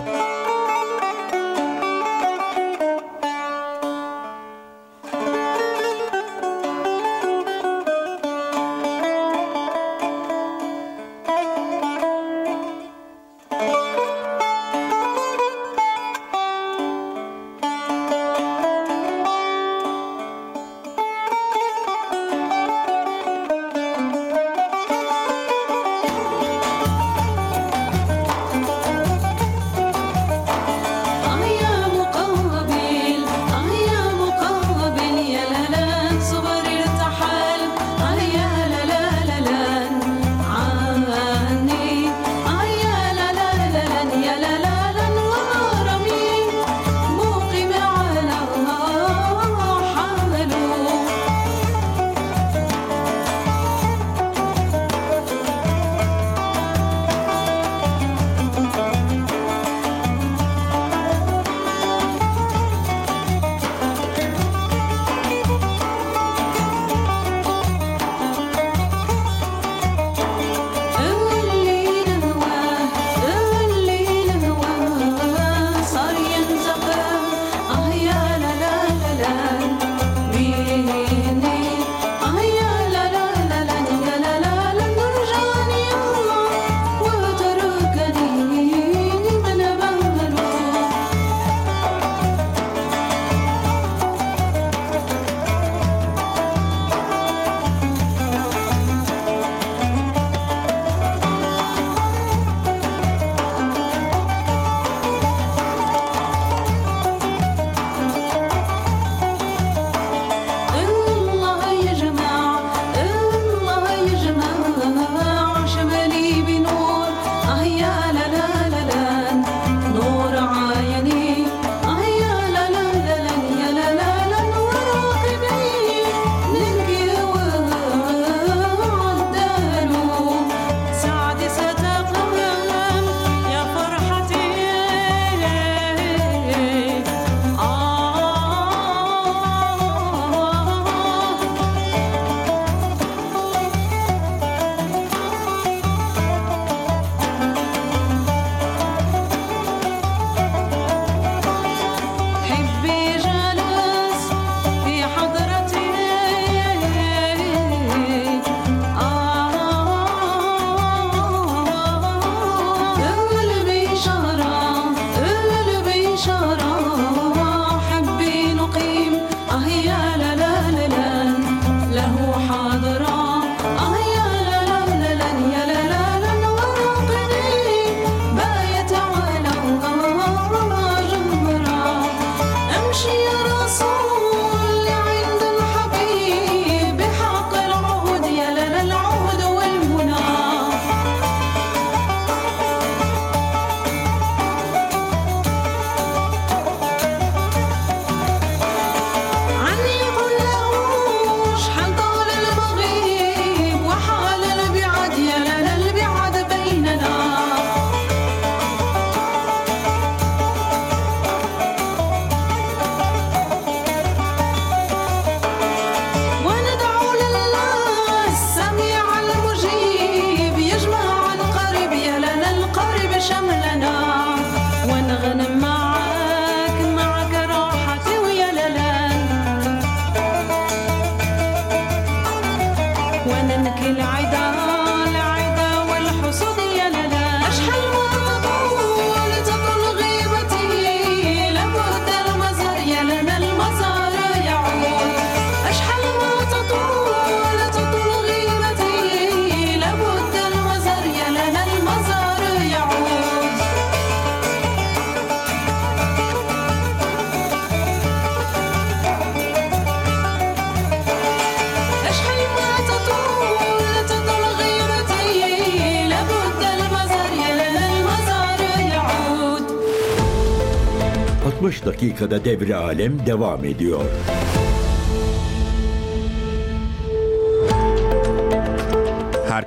Dakikada devre alem devam ediyor.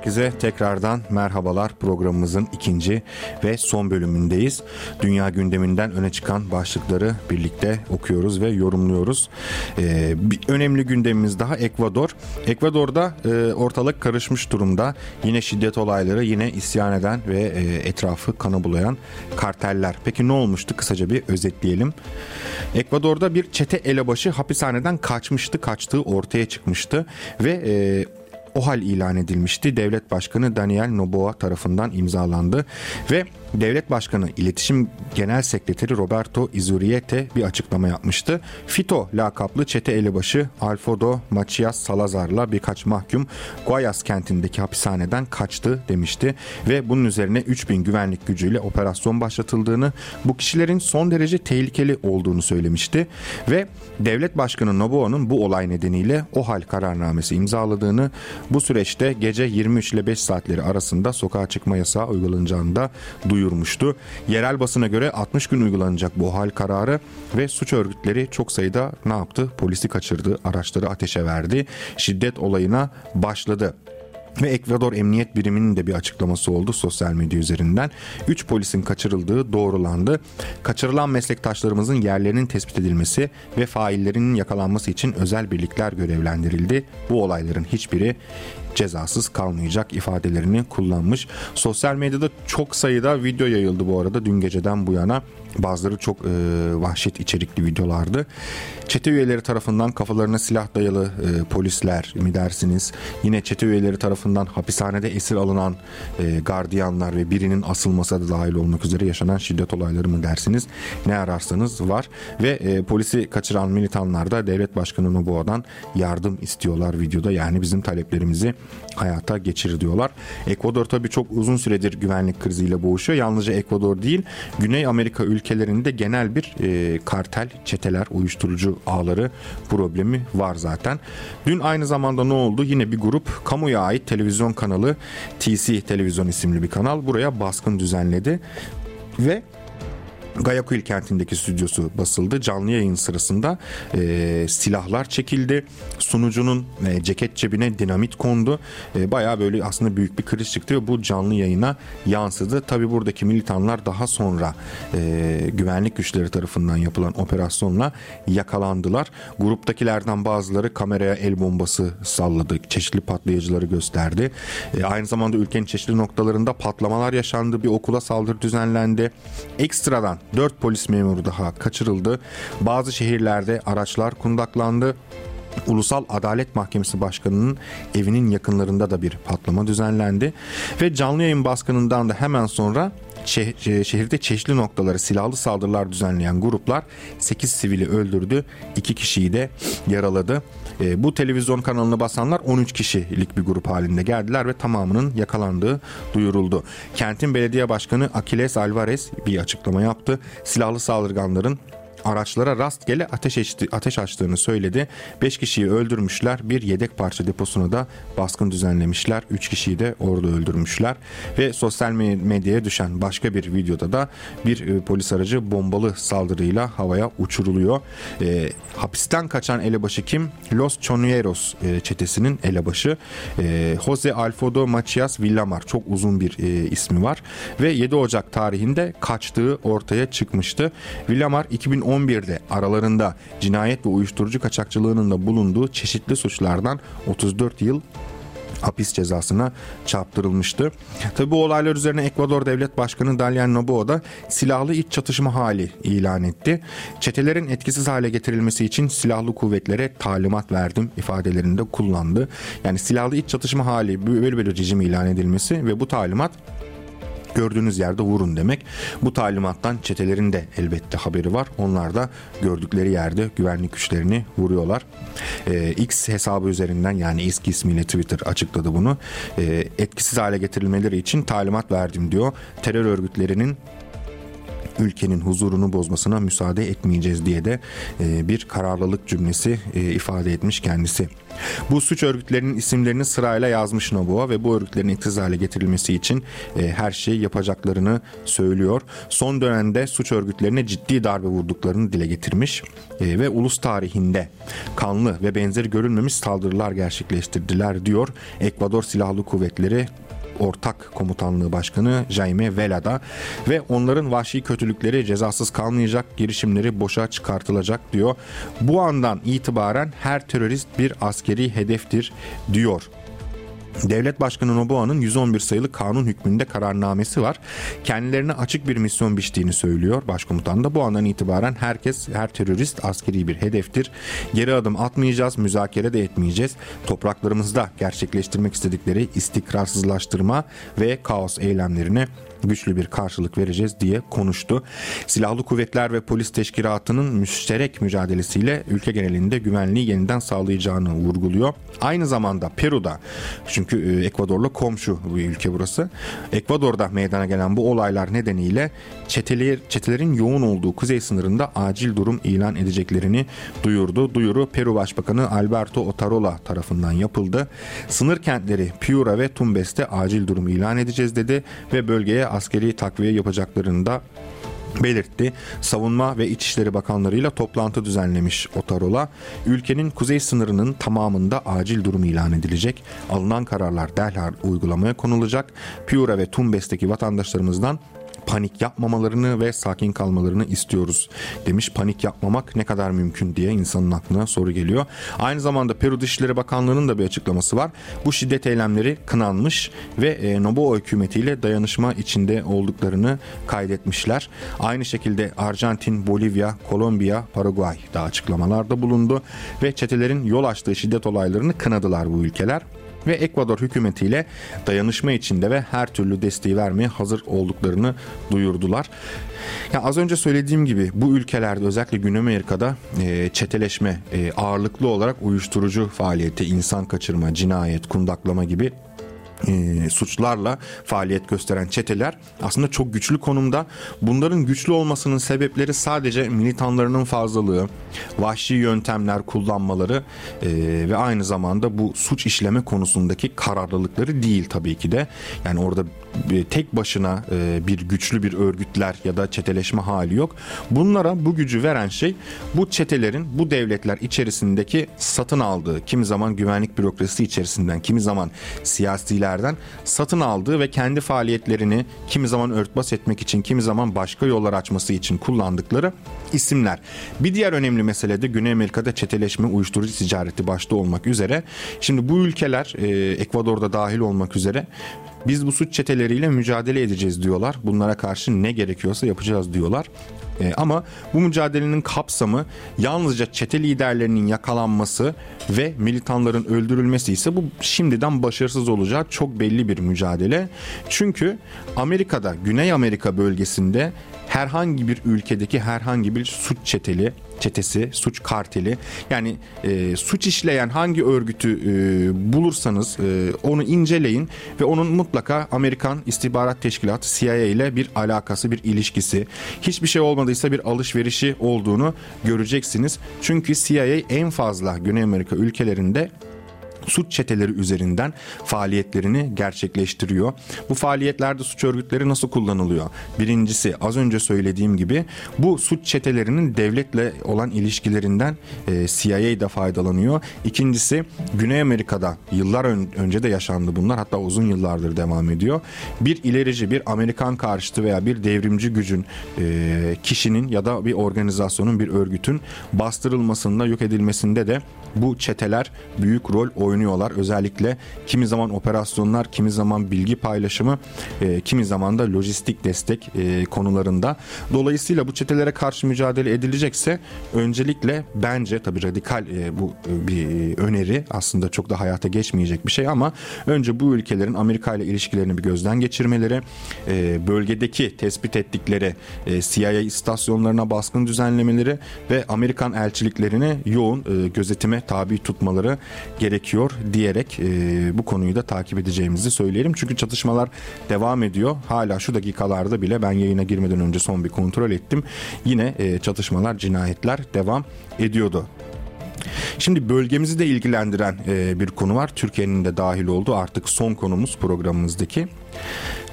Herkese tekrardan merhabalar programımızın ikinci ve son bölümündeyiz. Dünya gündeminden öne çıkan başlıkları birlikte okuyoruz ve yorumluyoruz. Ee, bir önemli gündemimiz daha Ekvador. Ekvador'da e, ortalık karışmış durumda. Yine şiddet olayları, yine isyan eden ve e, etrafı kana bulayan karteller. Peki ne olmuştu? Kısaca bir özetleyelim. Ekvador'da bir çete elebaşı hapishaneden kaçmıştı, kaçtığı ortaya çıkmıştı ve e, o hal ilan edilmişti. Devlet Başkanı Daniel Noboa tarafından imzalandı ve Devlet Başkanı İletişim Genel Sekreteri Roberto Izuriete bir açıklama yapmıştı. FITO lakaplı çete elebaşı Alfredo Macias Salazar'la birkaç mahkum Guayas kentindeki hapishaneden kaçtı demişti ve bunun üzerine 3000 güvenlik gücüyle operasyon başlatıldığını, bu kişilerin son derece tehlikeli olduğunu söylemişti ve Devlet Başkanı Noboa'nın bu olay nedeniyle o hal kararnamesi imzaladığını, bu süreçte gece 23 ile 5 saatleri arasında sokağa çıkma yasağı uygulanacağını da duyurmuştu. Yerel basına göre 60 gün uygulanacak bu hal kararı ve suç örgütleri çok sayıda ne yaptı? Polisi kaçırdı, araçları ateşe verdi, şiddet olayına başladı. Ve Ekvador Emniyet Biriminin de bir açıklaması oldu sosyal medya üzerinden. 3 polisin kaçırıldığı doğrulandı. Kaçırılan meslektaşlarımızın yerlerinin tespit edilmesi ve faillerinin yakalanması için özel birlikler görevlendirildi. Bu olayların hiçbiri cezasız kalmayacak ifadelerini kullanmış. Sosyal medyada çok sayıda video yayıldı bu arada dün geceden bu yana. Bazıları çok e, vahşet içerikli videolardı. Çete üyeleri tarafından kafalarına silah dayalı e, polisler mi dersiniz? Yine çete üyeleri tarafından hapishanede esir alınan e, gardiyanlar ve birinin asılması da dahil olmak üzere yaşanan şiddet olayları mı dersiniz? Ne ararsanız var. Ve e, polisi kaçıran militanlar da devlet başkanı Noboa'dan yardım istiyorlar videoda. Yani bizim taleplerimizi hayata geçir diyorlar. Ekvador tabii çok uzun süredir güvenlik kriziyle boğuşuyor. Yalnızca Ekvador değil, Güney Amerika ülkelerinde genel bir e, kartel, çeteler, uyuşturucu ağları problemi var zaten. Dün aynı zamanda ne oldu? Yine bir grup kamuya ait televizyon kanalı TC Televizyon isimli bir kanal buraya baskın düzenledi ve Guayaquil kentindeki stüdyosu basıldı. Canlı yayın sırasında e, silahlar çekildi. Sunucunun e, ceket cebine dinamit kondu. E, Baya böyle aslında büyük bir kriz çıktı ve bu canlı yayına yansıdı. Tabi buradaki militanlar daha sonra e, güvenlik güçleri tarafından yapılan operasyonla yakalandılar. Gruptakilerden bazıları kameraya el bombası salladı. Çeşitli patlayıcıları gösterdi. E, aynı zamanda ülkenin çeşitli noktalarında patlamalar yaşandı. Bir okula saldırı düzenlendi. Ekstradan 4 polis memuru daha kaçırıldı. Bazı şehirlerde araçlar kundaklandı. Ulusal Adalet Mahkemesi Başkanı'nın evinin yakınlarında da bir patlama düzenlendi. Ve canlı yayın baskınından da hemen sonra e, şehirde çeşitli noktaları silahlı saldırılar düzenleyen gruplar 8 sivili öldürdü, 2 kişiyi de yaraladı. E, bu televizyon kanalını basanlar 13 kişilik bir grup halinde geldiler ve tamamının yakalandığı duyuruldu. Kentin belediye başkanı Aquiles Alvarez bir açıklama yaptı. Silahlı saldırganların araçlara rastgele ateş, açtı, ateş açtığını söyledi. 5 kişiyi öldürmüşler. Bir yedek parça deposuna da baskın düzenlemişler. 3 kişiyi de orada öldürmüşler. Ve sosyal me- medyaya düşen başka bir videoda da bir e, polis aracı bombalı saldırıyla havaya uçuruluyor. E, hapisten kaçan elebaşı kim? Los Choneros e, çetesinin elebaşı. E, Jose Alfredo Macias Villamar. Çok uzun bir e, ismi var. Ve 7 Ocak tarihinde kaçtığı ortaya çıkmıştı. Villamar 2011'de aralarında cinayet ve uyuşturucu kaçakçılığının da bulunduğu çeşitli suçlardan 34 yıl hapis cezasına çarptırılmıştı. Tabi bu olaylar üzerine Ekvador Devlet Başkanı Dalian Noboa da silahlı iç çatışma hali ilan etti. Çetelerin etkisiz hale getirilmesi için silahlı kuvvetlere talimat verdim ifadelerinde kullandı. Yani silahlı iç çatışma hali böyle bir rejim ilan edilmesi ve bu talimat gördüğünüz yerde vurun demek. Bu talimattan çetelerin de elbette haberi var. Onlar da gördükleri yerde güvenlik güçlerini vuruyorlar. Ee, X hesabı üzerinden yani eski ismiyle Twitter açıkladı bunu. Ee, etkisiz hale getirilmeleri için talimat verdim diyor. Terör örgütlerinin ülkenin huzurunu bozmasına müsaade etmeyeceğiz diye de e, bir kararlılık cümlesi e, ifade etmiş kendisi. Bu suç örgütlerinin isimlerini sırayla yazmış Noboa ve bu örgütlerin etkisiz hale getirilmesi için e, her şeyi yapacaklarını söylüyor. Son dönemde suç örgütlerine ciddi darbe vurduklarını dile getirmiş ve ulus tarihinde kanlı ve benzeri görülmemiş saldırılar gerçekleştirdiler diyor. Ekvador Silahlı Kuvvetleri Ortak Komutanlığı Başkanı Jaime Vela'da ve onların vahşi kötülükleri cezasız kalmayacak, girişimleri boşa çıkartılacak diyor. Bu andan itibaren her terörist bir askeri hedeftir diyor. Devlet Başkanı Noboa'nın 111 sayılı kanun hükmünde kararnamesi var. Kendilerine açık bir misyon biçtiğini söylüyor başkomutan da. Bu andan itibaren herkes, her terörist askeri bir hedeftir. Geri adım atmayacağız, müzakere de etmeyeceğiz. Topraklarımızda gerçekleştirmek istedikleri istikrarsızlaştırma ve kaos eylemlerine güçlü bir karşılık vereceğiz diye konuştu. Silahlı kuvvetler ve polis teşkilatının müşterek mücadelesiyle ülke genelinde güvenliği yeniden sağlayacağını vurguluyor. Aynı zamanda Peru'da çünkü e, Ekvador'la komşu bir ülke burası. Ekvador'da meydana gelen bu olaylar nedeniyle çeteler, çetelerin yoğun olduğu kuzey sınırında acil durum ilan edeceklerini duyurdu. Duyuru Peru Başbakanı Alberto Otarola tarafından yapıldı. Sınır kentleri Piura ve Tumbes'te acil durum ilan edeceğiz dedi ve bölgeye askeri takviye yapacaklarını da belirtti. Savunma ve İçişleri Bakanlarıyla toplantı düzenlemiş Otarola. Ülkenin kuzey sınırının tamamında acil durum ilan edilecek. Alınan kararlar derhal uygulamaya konulacak. Piura ve Tumbes'teki vatandaşlarımızdan panik yapmamalarını ve sakin kalmalarını istiyoruz demiş. Panik yapmamak ne kadar mümkün diye insanın aklına soru geliyor. Aynı zamanda Peru Dışişleri Bakanlığı'nın da bir açıklaması var. Bu şiddet eylemleri kınanmış ve e, Noboa hükümetiyle dayanışma içinde olduklarını kaydetmişler. Aynı şekilde Arjantin, Bolivya, Kolombiya, Paraguay da açıklamalarda bulundu ve çetelerin yol açtığı şiddet olaylarını kınadılar bu ülkeler ve Ekvador hükümetiyle dayanışma içinde ve her türlü desteği vermeye hazır olduklarını duyurdular. Ya az önce söylediğim gibi bu ülkelerde özellikle Güney Amerika'da e, çeteleşme e, ağırlıklı olarak uyuşturucu faaliyeti, insan kaçırma, cinayet, kundaklama gibi e, suçlarla faaliyet gösteren çeteler aslında çok güçlü konumda. Bunların güçlü olmasının sebepleri sadece militanlarının fazlalığı, vahşi yöntemler kullanmaları e, ve aynı zamanda bu suç işleme konusundaki kararlılıkları değil tabii ki de. Yani orada e, tek başına e, bir güçlü bir örgütler ya da çeteleşme hali yok. Bunlara bu gücü veren şey bu çetelerin bu devletler içerisindeki satın aldığı, kimi zaman güvenlik bürokrasisi içerisinden, kimi zaman siyasilerden satın aldığı ve kendi faaliyetlerini kimi zaman örtbas etmek için, kimi zaman başka yollar açması için kullandıkları isimler. Bir diğer önemli mesele de Güney Amerika'da çeteleşme, uyuşturucu ticareti başta olmak üzere. Şimdi bu ülkeler e, Ekvador'da dahil olmak üzere biz bu suç çeteleriyle mücadele edeceğiz diyorlar. Bunlara karşı ne gerekiyorsa yapacağız diyorlar. E, ama bu mücadelenin kapsamı yalnızca çete liderlerinin yakalanması ve militanların öldürülmesi ise bu şimdiden başarısız olacağı çok belli bir mücadele. Çünkü Amerika'da, Güney Amerika bölgesinde herhangi bir ülkedeki herhangi bir suç çeteli çetesi, suç karteli yani e, suç işleyen hangi örgütü e, bulursanız e, onu inceleyin ve onun mutlaka Amerikan İstihbarat Teşkilatı CIA ile bir alakası, bir ilişkisi, hiçbir şey olmadıysa bir alışverişi olduğunu göreceksiniz. Çünkü CIA en fazla Güney Amerika ülkelerinde suç çeteleri üzerinden faaliyetlerini gerçekleştiriyor. Bu faaliyetlerde suç örgütleri nasıl kullanılıyor? Birincisi az önce söylediğim gibi bu suç çetelerinin devletle olan ilişkilerinden e, CIA da faydalanıyor. İkincisi Güney Amerika'da yıllar ön, önce de yaşandı bunlar hatta uzun yıllardır devam ediyor. Bir ilerici, bir Amerikan karşıtı veya bir devrimci gücün e, kişinin ya da bir organizasyonun, bir örgütün bastırılmasında, yok edilmesinde de bu çeteler büyük rol oynuyorlar. Özellikle kimi zaman operasyonlar, kimi zaman bilgi paylaşımı, e, kimi zaman da lojistik destek e, konularında. Dolayısıyla bu çetelere karşı mücadele edilecekse öncelikle bence tabii radikal e, bu e, bir öneri aslında çok da hayata geçmeyecek bir şey ama önce bu ülkelerin Amerika ile ilişkilerini bir gözden geçirmeleri, e, bölgedeki tespit ettikleri e, CIA istasyonlarına baskın düzenlemeleri ve Amerikan elçiliklerini yoğun e, gözetime tabi tutmaları gerekiyor diyerek e, bu konuyu da takip edeceğimizi söyleyelim. Çünkü çatışmalar devam ediyor. Hala şu dakikalarda bile ben yayına girmeden önce son bir kontrol ettim. Yine e, çatışmalar, cinayetler devam ediyordu. Şimdi bölgemizi de ilgilendiren e, bir konu var. Türkiye'nin de dahil olduğu artık son konumuz programımızdaki.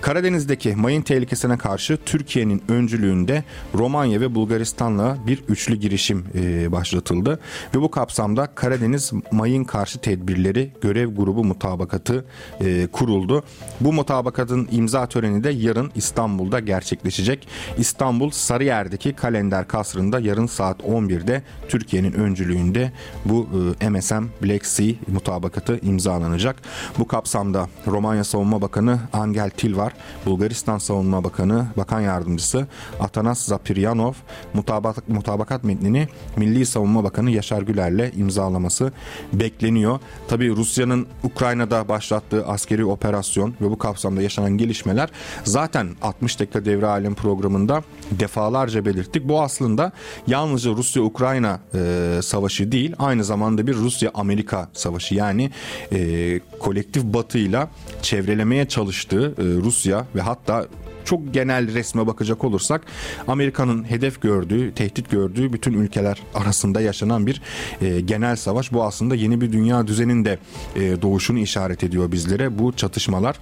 Karadeniz'deki mayın tehlikesine karşı Türkiye'nin öncülüğünde Romanya ve Bulgaristan'la bir üçlü girişim e, başlatıldı ve bu kapsamda Karadeniz Mayın Karşı Tedbirleri Görev Grubu Mutabakatı e, kuruldu. Bu mutabakatın imza töreni de yarın İstanbul'da gerçekleşecek. İstanbul Sarıyer'deki Kalender Kasrı'nda yarın saat 11'de Türkiye'nin öncülüğünde bu e, MSM Black Sea mutabakatı imzalanacak. Bu kapsamda Romanya Savunma Bakanı Angel Tilvar, Bulgaristan Savunma Bakanı Bakan Yardımcısı Atanas Zapiryanov mutabakat, mutabakat metnini Milli Savunma Bakanı Yaşar Güler'le imzalaması bekleniyor. Tabi Rusya'nın Ukrayna'da başlattığı askeri operasyon ve bu kapsamda yaşanan gelişmeler zaten 60 dakika devre alem programında defalarca belirttik. Bu aslında yalnızca Rusya-Ukrayna e, savaşı değil aynı zamanda bir Rusya-Amerika savaşı yani e, kolektif batıyla çevrelemeye çalıştığı e, Rusya ve hatta çok genel resme bakacak olursak Amerika'nın hedef gördüğü, tehdit gördüğü bütün ülkeler arasında yaşanan bir e, genel savaş. Bu aslında yeni bir dünya düzeninde e, doğuşunu işaret ediyor bizlere bu çatışmalar.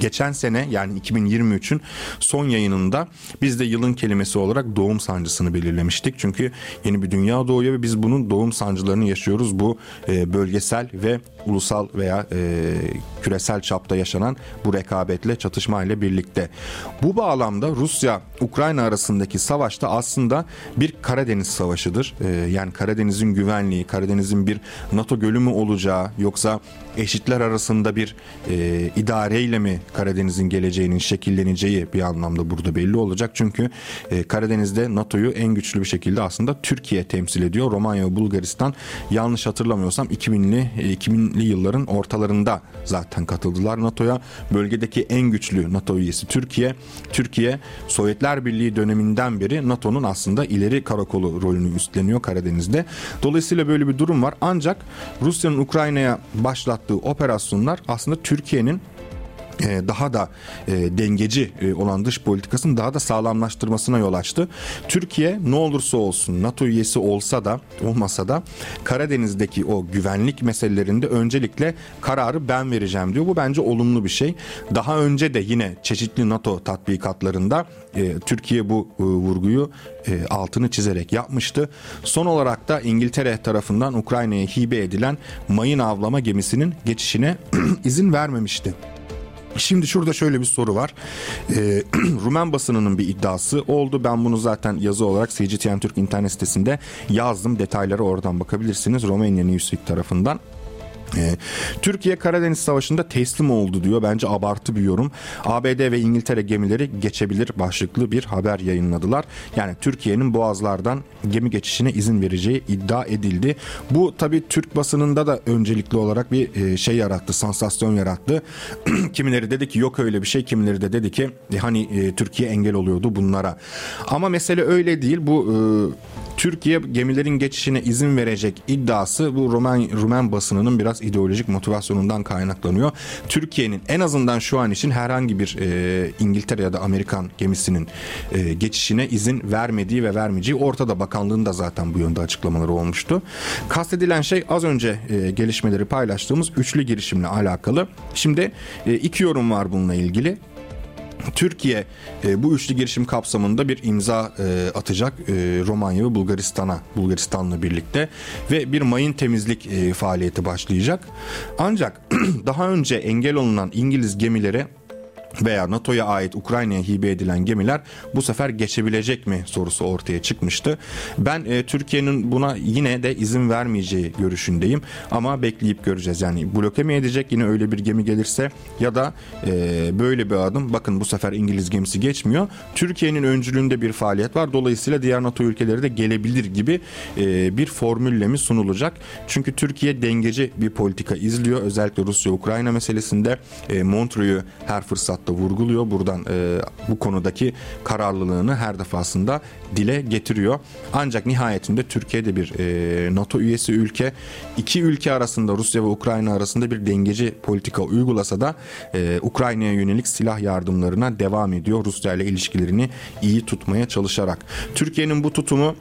Geçen sene yani 2023'ün son yayınında biz de yılın kelimesi olarak doğum sancısını belirlemiştik. Çünkü yeni bir dünya doğuyor ve biz bunun doğum sancılarını yaşıyoruz. Bu e, bölgesel ve ulusal veya e, küresel çapta yaşanan bu rekabetle çatışmayla birlikte. Bu bağlamda Rusya Ukrayna arasındaki savaşta aslında bir Karadeniz savaşıdır. E, yani Karadeniz'in güvenliği, Karadeniz'in bir NATO gölü mü olacağı yoksa eşitler arasında bir e, idareyle mi Karadeniz'in geleceğinin şekilleneceği bir anlamda burada belli olacak. Çünkü e, Karadeniz'de NATO'yu en güçlü bir şekilde aslında Türkiye temsil ediyor. Romanya ve Bulgaristan yanlış hatırlamıyorsam 2000'li e, 2000'li yılların ortalarında zaten katıldılar NATO'ya. Bölgedeki en güçlü NATO üyesi Türkiye. Türkiye Sovyetler Birliği döneminden beri NATO'nun aslında ileri karakolu rolünü üstleniyor Karadeniz'de. Dolayısıyla böyle bir durum var. Ancak Rusya'nın Ukrayna'ya başlattığı operasyonlar aslında Türkiye'nin daha da e, dengeci e, olan dış politikasını daha da sağlamlaştırmasına yol açtı. Türkiye ne olursa olsun NATO üyesi olsa da olmasa da Karadeniz'deki o güvenlik meselelerinde öncelikle kararı ben vereceğim diyor. Bu bence olumlu bir şey. Daha önce de yine çeşitli NATO tatbikatlarında Türkiye bu vurguyu altını çizerek yapmıştı. Son olarak da İngiltere tarafından Ukrayna'ya hibe edilen mayın avlama gemisinin geçişine izin vermemişti. Şimdi şurada şöyle bir soru var. Ee, Rumen basınının bir iddiası oldu. Ben bunu zaten yazı olarak CGTN Türk internet sitesinde yazdım. Detayları oradan bakabilirsiniz. Romanya Newsweek tarafından. Ee, Türkiye Karadeniz Savaşı'nda teslim oldu diyor. Bence abartı bir yorum. ABD ve İngiltere gemileri geçebilir başlıklı bir haber yayınladılar. Yani Türkiye'nin boğazlardan gemi geçişine izin vereceği iddia edildi. Bu tabii Türk basınında da öncelikli olarak bir e, şey yarattı, sansasyon yarattı. kimileri dedi ki yok öyle bir şey, kimileri de dedi ki e, hani e, Türkiye engel oluyordu bunlara. Ama mesele öyle değil. Bu Türkiye gemilerin geçişine izin verecek iddiası bu Rumen, Rumen basınının biraz ideolojik motivasyonundan kaynaklanıyor. Türkiye'nin en azından şu an için herhangi bir e, İngiltere ya da Amerikan gemisinin e, geçişine izin vermediği ve vermeyeceği ortada. Bakanlığın da zaten bu yönde açıklamaları olmuştu. Kastedilen şey az önce e, gelişmeleri paylaştığımız üçlü girişimle alakalı. Şimdi e, iki yorum var bununla ilgili. Türkiye e, bu üçlü girişim kapsamında bir imza e, atacak e, Romanya ve Bulgaristan'a Bulgaristan'la birlikte ve bir mayın temizlik e, faaliyeti başlayacak. Ancak daha önce engel olunan İngiliz gemilere veya NATO'ya ait Ukrayna'ya hibe edilen gemiler bu sefer geçebilecek mi sorusu ortaya çıkmıştı. Ben e, Türkiye'nin buna yine de izin vermeyeceği görüşündeyim ama bekleyip göreceğiz. Yani bloke mi edecek yine öyle bir gemi gelirse ya da e, böyle bir adım bakın bu sefer İngiliz gemisi geçmiyor. Türkiye'nin öncülüğünde bir faaliyet var. Dolayısıyla diğer NATO ülkeleri de gelebilir gibi e, bir formülle mi sunulacak? Çünkü Türkiye dengeci bir politika izliyor. Özellikle Rusya-Ukrayna meselesinde e, Montreux'u her fırsatta vurguluyor. Buradan e, bu konudaki kararlılığını her defasında dile getiriyor. Ancak nihayetinde Türkiye'de bir e, NATO üyesi ülke iki ülke arasında Rusya ve Ukrayna arasında bir dengeci politika uygulasa da e, Ukrayna'ya yönelik silah yardımlarına devam ediyor. Rusya ile ilişkilerini iyi tutmaya çalışarak. Türkiye'nin bu tutumu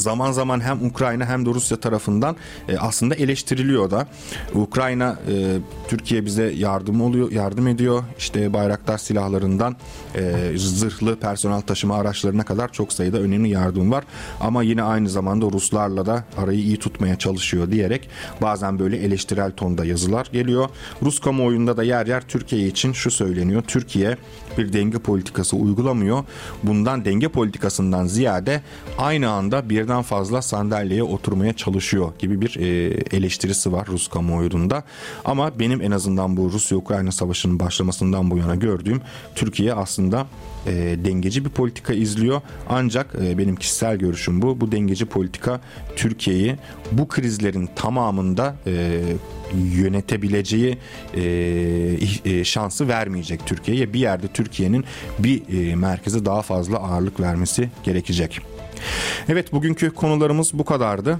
zaman zaman hem Ukrayna hem de Rusya tarafından e, aslında eleştiriliyor da. Ukrayna e, Türkiye bize yardım oluyor, yardım ediyor. İşte Bayraktar silahlarından e, zırhlı personel taşıma araçlarına kadar çok sayıda önemli yardım var. Ama yine aynı zamanda Ruslarla da arayı iyi tutmaya çalışıyor diyerek bazen böyle eleştirel tonda yazılar geliyor. Rus kamuoyunda da yer yer Türkiye için şu söyleniyor. Türkiye bir denge politikası uygulamıyor. Bundan denge politikasından ziyade aynı anda birden fazla sandalyeye oturmaya çalışıyor gibi bir e, eleştirisi var Rus kamuoyunda. Ama benim en azından bu Rusya-Ukrayna savaşının başlamasından bu yana gördüğüm Türkiye aslında e, dengeci bir politika izliyor. Ancak e, benim kişisel görüşüm bu. Bu dengeci politika Türkiye'yi bu krizlerin tamamında e, yönetebileceği e, e, şansı vermeyecek Türkiye'ye. Bir yerde Türkiye'nin bir e, merkeze daha fazla ağırlık vermesi gerekecek. Evet bugünkü konularımız bu kadardı.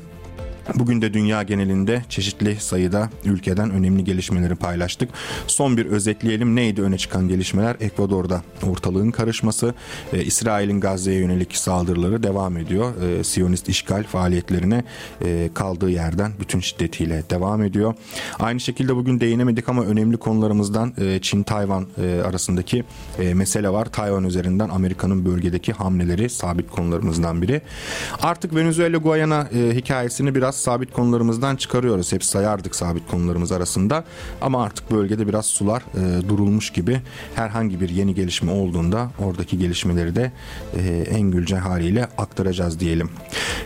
Bugün de dünya genelinde çeşitli sayıda ülkeden önemli gelişmeleri paylaştık. Son bir özetleyelim. Neydi öne çıkan gelişmeler? Ekvador'da ortalığın karışması, e, İsrail'in Gazze'ye yönelik saldırıları devam ediyor. E, Siyonist işgal faaliyetlerine e, kaldığı yerden bütün şiddetiyle devam ediyor. Aynı şekilde bugün değinemedik ama önemli konularımızdan e, Çin-Tayvan e, arasındaki e, mesele var. Tayvan üzerinden Amerika'nın bölgedeki hamleleri sabit konularımızdan biri. Artık Venezuela-Guyana e, hikayesini biraz sabit konularımızdan çıkarıyoruz. Hep sayardık sabit konularımız arasında. Ama artık bölgede biraz sular e, durulmuş gibi. Herhangi bir yeni gelişme olduğunda oradaki gelişmeleri de e, en güncel haliyle aktaracağız diyelim.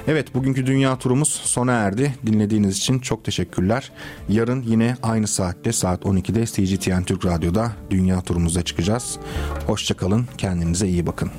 Evet bugünkü dünya turumuz sona erdi. Dinlediğiniz için çok teşekkürler. Yarın yine aynı saatte saat 12'de CGTN Türk Radyo'da dünya turumuza çıkacağız. Hoşçakalın. Kendinize iyi bakın.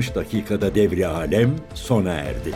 60 dakikada devri alem sona erdi.